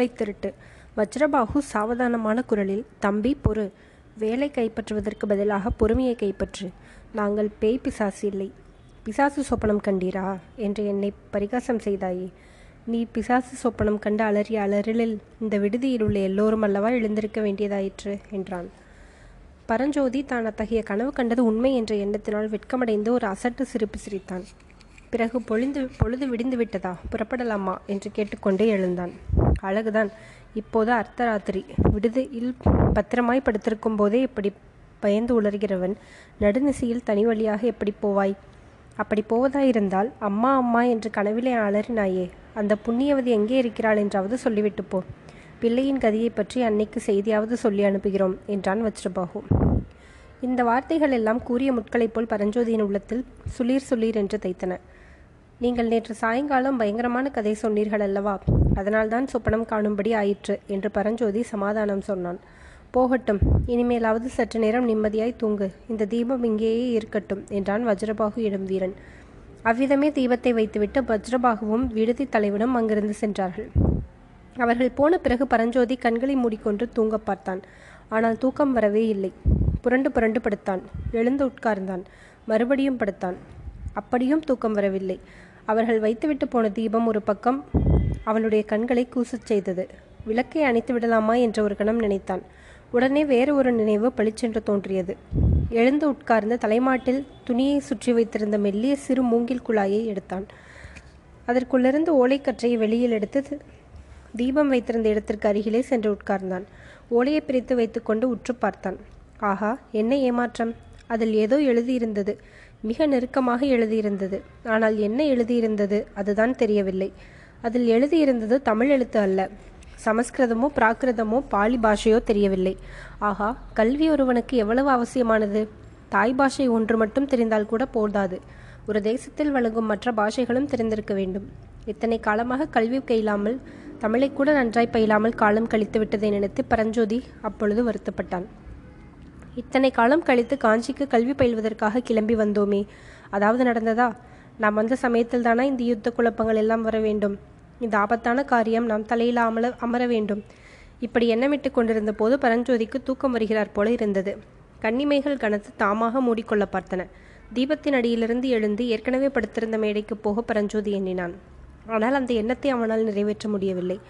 பொருளை திருட்டு வஜ்ரபாஹு சாவதானமான குரலில் தம்பி பொறு. வேலை கைப்பற்றுவதற்கு பதிலாக பொறுமையை கைப்பற்று. நாங்கள் பேய் பிசாசு இல்லை. பிசாசு சொப்பனம் கண்டீரா? என்று என்னை பரிகாசம் செய்தாயே. நீ பிசாசு சொப்பனம் கண்டு அலறிய அலறலில் இந்த விடுதியில் உள்ள எல்லோரும் அல்லவா எழுந்திருக்க வேண்டியதாயிற்று? என்றான். பரஞ்சோதி தான் அத்தகைய கனவு கண்டது உண்மை என்ற எண்ணத்தினால் வெட்கமடைந்து ஒரு அசட்டு சிரிப்பு சிரித்தான். பிறகு பொழிந்து பொழுது விடிந்து விட்டதா? புறப்படலாமா? என்று கேட்டுக்கொண்டே எழுந்தான். அழகுதான். இப்போது அர்த்தராத்திரி. விடுதியில் பத்திரமாய் படுத்திருக்கும் போதே இப்படி பயந்து உளர்கிறவன் நடுநிசையில் தனி வழியாக எப்படி போவாய்? அப்படி போவதாயிருந்தால் அம்மா அம்மா என்று கனவிலே அலறினாயே அந்த புண்ணியவதி எங்கே இருக்கிறாள் என்றாவது சொல்லிவிட்டு போ. பிள்ளையின் கதியை பற்றி அன்னைக்கு செய்தியாவது சொல்லி அனுப்புகிறோம் என்றான் வஜ்ரபாகு இந்த வார்த்தைகள் எல்லாம் கூறிய முட்களைப் போல் பரஞ்சோதியின் உள்ளத்தில் சுளீர் சுளீர் என்று தைத்தன. நீங்கள் நேற்று சாயங்காலம் பயங்கரமான கதை சொன்னீர்கள் அல்லவா? அதனால்தான் சொப்பனம் காணும்படி ஆயிற்று என்று பரஞ்சோதி சமாதானம் சொன்னான். போகட்டும் இனிமேலாவது சற்று நேரம் நிம்மதியாய் தூங்கு. இந்த தீபம் இங்கேயே இருக்கட்டும் என்றான் வஜ்ரபாகு இடம் வீரன் அவ்விதமே தீபத்தை வைத்துவிட்டு வஜ்ரபாகுவும் விடுதி தலைவனும் அங்கிருந்து சென்றார்கள். அவர்கள் போன பிறகு பரஞ்சோதி கண்களை மூடிக்கொண்டு தூங்க பார்த்தான். ஆனால் தூக்கம் வரவே இல்லை. புரண்டு புரண்டு படுத்தான். எழுந்து உட்கார்ந்தான். மறுபடியும் படுத்தான். அப்படியும் தூக்கம் வரவில்லை. அவர்கள் வைத்துவிட்டு போன தீபம் ஒரு பக்கம் அவனுடைய கண்களை கூசச் செய்தது. விளக்கை அணைத்து விடலாமா என்ற ஒரு கணம் நினைத்தான். உடனே வேறு ஒரு நினைவு பளிச்சென்று தோன்றியது. எழுந்து உட்கார்ந்து தலைமாட்டில் துணியை சுற்றி வைத்திருந்த மெல்லிய சிறு மூங்கில் குழாயை எடுத்தான். அதற்குள்ளிருந்து ஓலைக்கற்றையை வெளியில் எடுத்து தீபம் வைத்திருந்த இடத்திற்கு அருகிலே சென்று உட்கார்ந்தான். ஓலையை பிரித்து வைத்துக்கொண்டு உற்று பார்த்தான். ஆஹா என்ன ஏமாற்றம்? அதில் ஏதோ எழுதியிருந்தது. மிக நெருக்கமாக எழுதியிருந்தது. ஆனால் என்ன எழுதியிருந்தது அதுதான் தெரியவில்லை. அதில் எழுதியிருந்தது தமிழ் எழுத்து அல்ல. சமஸ்கிருதமோ பிராகிருதமோ பாலி பாஷையோ தெரியவில்லை. ஆகா கல்வி ஒருவனுக்கு எவ்வளவு அவசியமானது? தாய் பாஷை ஒன்று மட்டும் தெரிந்தால் கூட போதாது. ஒரு தேசத்தில் வழங்கும் மற்ற பாஷைகளும் தெரிந்திருக்க வேண்டும். இத்தனை காலமாக கல்வி கையிலாமல் தமிழை கூட நன்றாய் பயிலாமல் காலம் கழித்து விட்டதை நினைத்து பரஞ்சோதி அப்பொழுது வருத்தப்பட்டான். இத்தனை காலம் கழித்து காஞ்சிக்கு கல்வி பயில்வதற்காக கிளம்பி வந்தோமே. அதாவது நடந்ததா? நாம் வந்த சமயத்தில் தானே இந்த யுத்த குழப்பங்கள் எல்லாம் வர வேண்டும். இந்த ஆபத்தான காரியம் நாம் தலையில் அமல அமர வேண்டும். இப்படி எண்ணமிட்டு கொண்டிருந்த போது பரஞ்சோதிக்கு தூக்கம் வருகிறார் போல இருந்தது. கன்னிமைகள் கனத்து தாமாக மூடிக்கொள்ள பார்த்தன. தீபத்தின் அடியிலிருந்து எழுந்து ஏற்கனவே படுத்திருந்த மேடைக்கு போக பரஞ்சோதி எண்ணினான். ஆனால் அந்த எண்ணத்தை அவனால் நிறைவேற்ற முடியவில்லை.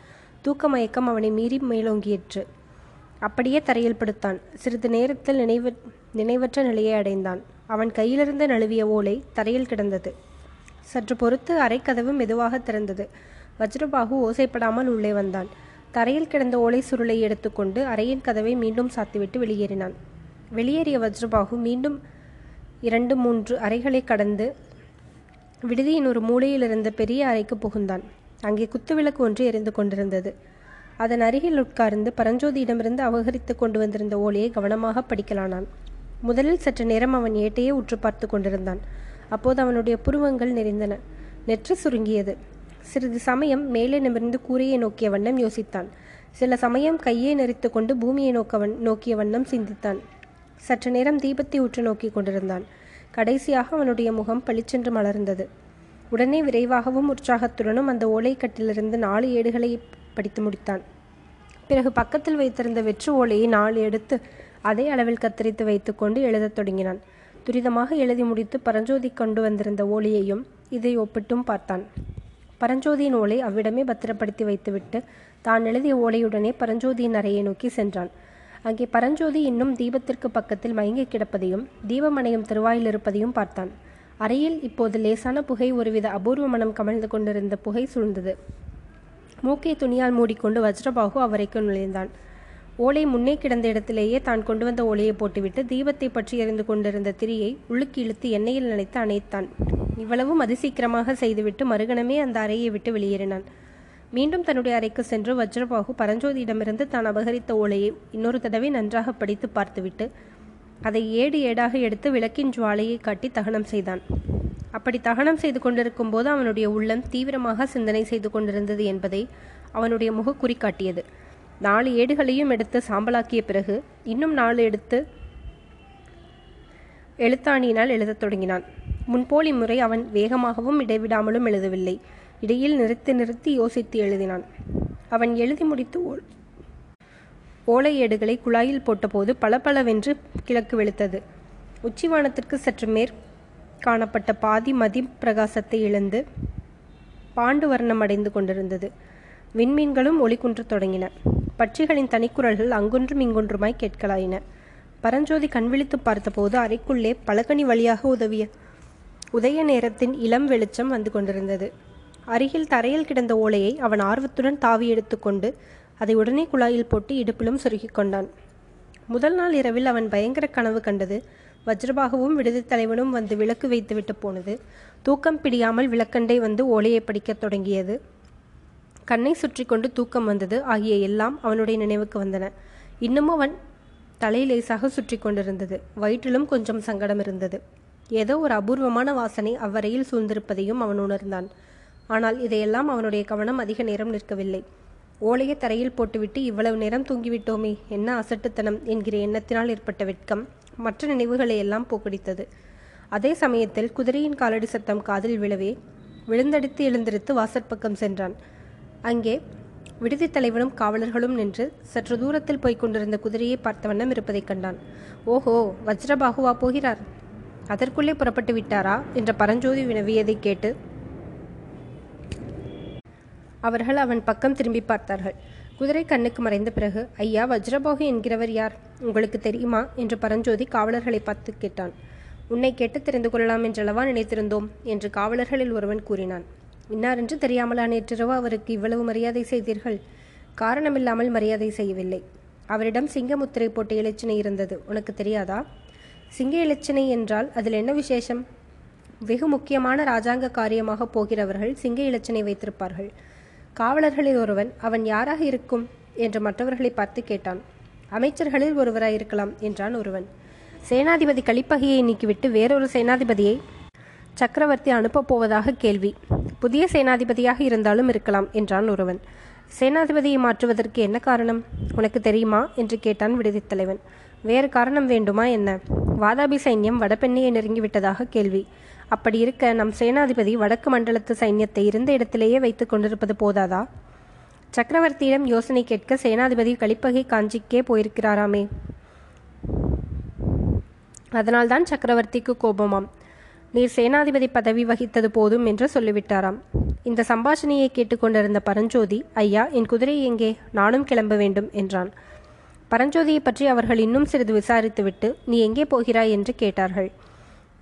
தூக்க மயக்கம் அவனை மீறி மேலோங்கியிற்று. அப்படியே தரையில் படுத்தான். சிறிது நேரத்தில் நினைவு நினைவற்ற நிலையை அடைந்தான். அவன் கையிலிருந்து நழுவிய ஓலை தரையில் கிடந்தது. சற்று பொறுத்து அரைக்கதவு மெதுவாக திறந்தது. வஜ்ரபாகு ஓசைப்படாமல் உள்ளே வந்தான். தரையில் கிடந்த ஓலை சுருளை எடுத்துக்கொண்டு அறையின் கதவை மீண்டும் சாத்திவிட்டு வெளியேறினான். வெளியேறிய வஜ்ரபாகு மீண்டும் இரண்டு மூன்று அறைகளை கடந்து விடுதியின் ஒரு மூலையில் இருந்த பெரிய அறைக்கு புகுந்தான். அங்கே குத்துவிளக்கு ஒன்று எரிந்து கொண்டிருந்தது. அதன் அருகில் உட்கார்ந்து பரஞ்சோதியிடமிருந்து அபகரித்து கொண்டு வந்திருந்த ஓலையை கவனமாக படிக்கலானான். முதலில் சற்று நேரம் அவன் ஏட்டையே உற்று பார்த்து கொண்டிருந்தான். அப்போது அவனுடைய புருவங்கள் நெறிந்தன. நெற்று சுருங்கியது. சிறிது சமயம் மேலே நிமிர்ந்து கூரையை நோக்கிய வண்ணம் யோசித்தான். சில சமயம் கையை நெறித்து கொண்டு பூமியை நோக்கவன் நோக்கிய வண்ணம் சிந்தித்தான். சற்று நேரம் தீபத்தை உற்று நோக்கி கொண்டிருந்தான். கடைசியாக அவனுடைய முகம் பளிச்சென்று மலர்ந்தது. உடனே விரைவாகவும் உற்சாகத்துடனும் அந்த ஓலைக்கட்டிலிருந்து நாலு ஏடுகளை படித்து முடித்தான். பிறகு பக்கத்தில் வைத்திருந்த வெற்று ஓலையை நாலு எடுத்து அதே அளவில் கத்தரித்து வைத்துக்கொண்டு எழுதத் தொடங்கினான். துரிதமாக எழுதி முடித்து பரஞ்சோதி கொண்டு வந்திருந்த ஓலையையும் இதை ஒப்பிட்டும் பார்த்தான். பரஞ்சோதியின் ஓலை அவ்விடமே பத்திரப்படுத்தி வைத்துவிட்டு தான் எழுதிய ஓலையுடனே பரஞ்சோதியின் அறையை நோக்கி சென்றான். அங்கே பரஞ்சோதி இன்னும் தீபத்திற்கு பக்கத்தில் மயங்கி கிடப்பதையும் தீபமணையும் திருவாயில் இருப்பதையும் பார்த்தான். அறையில் இப்போது லேசான புகை ஒருவித அபூர்வ மனம் கமழ்ந்து கொண்டிருந்த புகை சூழ்ந்தது. மூக்கை துணியால் மூடிக்கொண்டு வஜ்ரபாகு அவரைக்கு நுழைந்தான். ஓலை முன்னே கிடந்த இடத்திலேயே தான் கொண்டு வந்த ஓலையை போட்டுவிட்டு தீபத்தை பற்றி எறிந்து கொண்டிருந்த திரியை உள்ளுக்கு இழுத்து எண்ணெயில் நினைத்து அணைத்தான். இவ்வளவும் அதிசீக்கிரமாக செய்துவிட்டு மறுகணமே அந்த அறையை விட்டு வெளியேறினான். மீண்டும் தன்னுடைய அறைக்கு சென்று வஜ்ரபாகு பரஞ்சோதியிடமிருந்து தான் அபகரித்த ஓலையை இன்னொரு தடவை நன்றாக படித்து பார்த்துவிட்டு அதை ஏடு ஏடாக எடுத்து விளக்கின் ஜுவாலையை காட்டி தகனம் செய்தான். அப்படி தகனம் செய்து கொண்டிருக்கும் போது அவனுடைய உள்ளம் தீவிரமாக சிந்தனை செய்து கொண்டிருந்தது என்பதை அவனுடைய முகக்குறி காட்டியது நாலு ஏடுகளையும் எடுத்து சாம்பலாக்கிய பிறகு இன்னும் நாலு எடுத்து எழுத்தாணியினால் எழுதத் தொடங்கினான். முன்போல் இம்முறை அவன் வேகமாகவும் இடைவிடாமலும் எழுதவில்லை. இடையில் நிறுத்தி நிறுத்தி யோசித்து எழுதினான். அவன் எழுதி முடித்து ஓலை ஏடுகளை குழாயில் போட்டபோது பளபளவென்று கிழக்கு வெளுத்தது. உச்சிவானத்திற்கு சற்று மேற் காணப்பட்ட பாதி மதி பிரகாசத்தை இழந்து பாண்டு வர்ணம் அடைந்து கொண்டிருந்தது. விண்மீன்களும் ஒளிகுன்றத் தொடங்கின. பட்சிகளின் தனிக்குரல்கள் அங்கொன்றும் இங்கொன்றுமாய் கேட்கலாயின. பரஞ்சோதி கண்விழித்து பார்த்தபோது அறைக்குள்ளே பலகனி வழியாக உதவிய உதய நேரத்தின் இளம் வெளிச்சம் வந்து கொண்டிருந்தது. அருகில் தரையில் கிடந்த ஓலையை அவன் ஆர்வத்துடன் தாவி எடுத்துக்கொண்டு அதை உடனே குழாயில் போட்டு இடுப்பிலும் சுருக்கிக் கொண்டான். முதல் நாள் இரவில் அவன் பயங்கர கனவு கண்டது வஜ்ரபாகுவும் விடுதி தலைவனும் வந்து விளக்கு வைத்துவிட்டு போனது. தூக்கம் பிடியாமல் விளக்கண்டை வந்து ஓலையை படிக்கத் தொடங்கியது. கண்ணை சுற்றி கொண்டு தூக்கம் வந்தது. ஆகிய எல்லாம் அவனுடைய நினைவுக்கு வந்தன. இன்னமும் அவன் தலை லேசாக சுற்றி கொண்டிருந்தது. வயிற்றிலும் கொஞ்சம் சங்கடம் இருந்தது. ஏதோ ஒரு அபூர்வமான வாசனை அவ்வரையில் சூழ்ந்திருப்பதையும் அவன் உணர்ந்தான். ஆனால் இதையெல்லாம் அவனுடைய கவனம் அதிக நேரம் நிற்கவில்லை. ஓலையை தரையில் போட்டுவிட்டு இவ்வளவு நேரம் தூங்கிவிட்டோமே என்ன அசட்டுத்தனம் என்கிற எண்ணத்தினால் ஏற்பட்ட வெட்கம். மற்ற நினைவுகளை எல்லாம் போக்கடித்தது அதே சமயத்தில் குதிரையின் காலடி சத்தம் காதில் விழவே விழுந்தடித்து எழுந்திருத்து வாசற்பக்கம் சென்றான். அங்கே விடுதி தலைவனும் காவலர்களும் நின்று சற்று தூரத்தில் போய்க் கொண்டிருந்த குதிரையை பார்த்த வண்ணம் இருப்பதைக் கண்டான். ஓஹோ வஜ்ரபாகுவா போகிறார். அதற்குள்ளே புறப்பட்டு விட்டாரா? என்ற பரஞ்சோதி வினவியதை கேட்டு அவர்கள் அவன் பக்கம் திரும்பி பார்த்தார்கள். குதிரை கண்ணுக்கு மறைந்த பிறகு ஐயா வஜ்ரபாகு என்கிறவர் யார்? உங்களுக்கு தெரியுமா? என்று பரஞ்சோதி காவலர்களை பார்த்து கேட்டான். உன்னை கேட்டு தெரிந்து கொள்ளலாம் என்றளவா நினைத்திருந்தோம்? என்று காவலர்களில் ஒருவன் கூறினான். இன்னாரென்று தெரியாமலா நேற்றிரவு அவருக்கு இவ்வளவு மரியாதை செய்தீர்கள்? காரணமில்லாமல் மரியாதை செய்யவில்லை. அவரிடம் சிங்க முத்திரை போட்ட இலச்சினை இருந்தது. உனக்கு தெரியாதா? சிங்க இலச்சினை என்றால் அதில் என்ன விசேஷம்? வெகு முக்கியமான ராஜாங்க காரியமாக போகிறவர்கள் சிங்க இலச்சினை வைத்திருப்பார்கள். காவலர்களில் ஒருவன் அவன் யாராக இருக்கும்? என்று மற்றவர்களை பார்த்து கேட்டான். அமைச்சர்களில் ஒருவராயிருக்கலாம் என்றான் ஒருவன். சேனாதிபதி கலிப்பகையை நீக்கிவிட்டு வேறொரு சேனாதிபதியை சக்கரவர்த்தி அனுப்பப் போவதாக கேள்வி. புதிய சேனாதிபதியாக இருந்தாலும் இருக்கலாம் என்றான் ஒருவன். சேனாதிபதியை மாற்றுவதற்கு என்ன காரணம்? உனக்கு தெரியுமா? என்று கேட்டான் விடுதித் தலைவன். வேறு காரணம் வேண்டுமா என்ன? வாதாபி சைன்யம் வடபெண்ணையை நெருங்கிவிட்டதாக கேள்வி. அப்படி இருக்க நம் சேனாதிபதி வடக்கு மண்டலத்து சைன்யத்தை இருந்த இடத்திலேயே வைத்துக் கொண்டிருப்பது போதாதா? சக்கரவர்த்தியிடம் யோசனை கேட்க சேனாதிபதி கலிப்பகை காஞ்சிக்கே போயிருக்கிறாராமே. அதனால்தான் சக்கரவர்த்திக்கு கோபமாம். நீர் சேனாதிபதி பதவி வகித்தது போதும் என்று சொல்லிவிட்டாராம். இந்த சம்பாஷணையை கேட்டுக்கொண்டிருந்த பரஞ்சோதி ஐயா என் குதிரை எங்கே? நானும் கிளம்ப வேண்டும் என்றான். பரஞ்சோதியை பற்றி அவர்கள் இன்னும் சிறிது விசாரித்துவிட்டு நீ எங்கே போகிறாய்? என்று கேட்டார்கள்.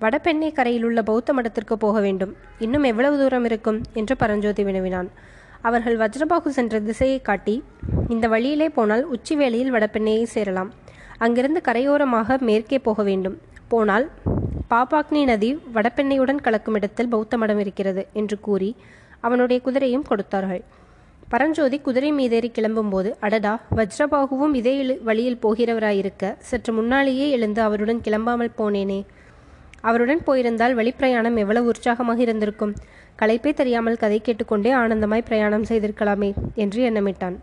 வடபெண்ணை கரையிலுள்ள பௌத்த மடத்திற்கு போக வேண்டும். இன்னும் எவ்வளவு தூரம் இருக்கும்? என்று பரஞ்சோதி வினவினான். அவர்கள் வஜ்ரபாகு சென்ற திசையை காட்டி இந்த வழியிலே போனால் உச்சி வேளையில் வடபெண்ணையை சேரலாம். அங்கிருந்து கரையோரமாக மேற்கே போக வேண்டும். போனால் பாப்பாக்னி நதி வடபெண்ணையுடன் கலக்கும் இடத்தில் பௌத்த மடம் இருக்கிறது என்று கூறி அவனுடைய குதிரையும் கொடுத்தார்கள். பரஞ்சோதி குதிரை மீதேறி கிளம்பும்போது அடடா வஜ்ரபாகுவும் இதே வழியில் போகிறவராயிருக்க சற்று முன்னாலேயே எழுந்து அவருடன் கிளம்பாமல் போனேனே. அவருடன் போயிருந்தால் வழிப்பிரயாணம் எவ்வளவு உற்சாகமாக இருந்திருக்கும். களைப்பே தெரியாமல் கதை கேட்டுக்கொண்டே ஆனந்தமாய் பிரயாணம் செய்திருக்கலாமே என்று எண்ணமிட்டான்.